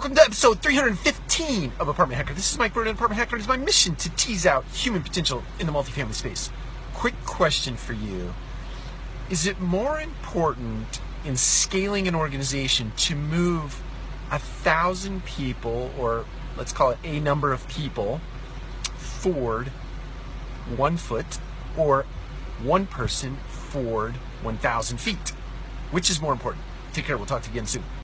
welcome to episode 315 of Apartment Hacker. This is Mike Burnett, Apartment Hacker. It is my mission to tease out human potential in the multifamily space. Quick question for you Is it more important in scaling an organization to move a thousand people, or let's call it a number of people, forward one foot, or one person forward 1,000 feet? Which is more important? Take care. We'll talk to you again soon.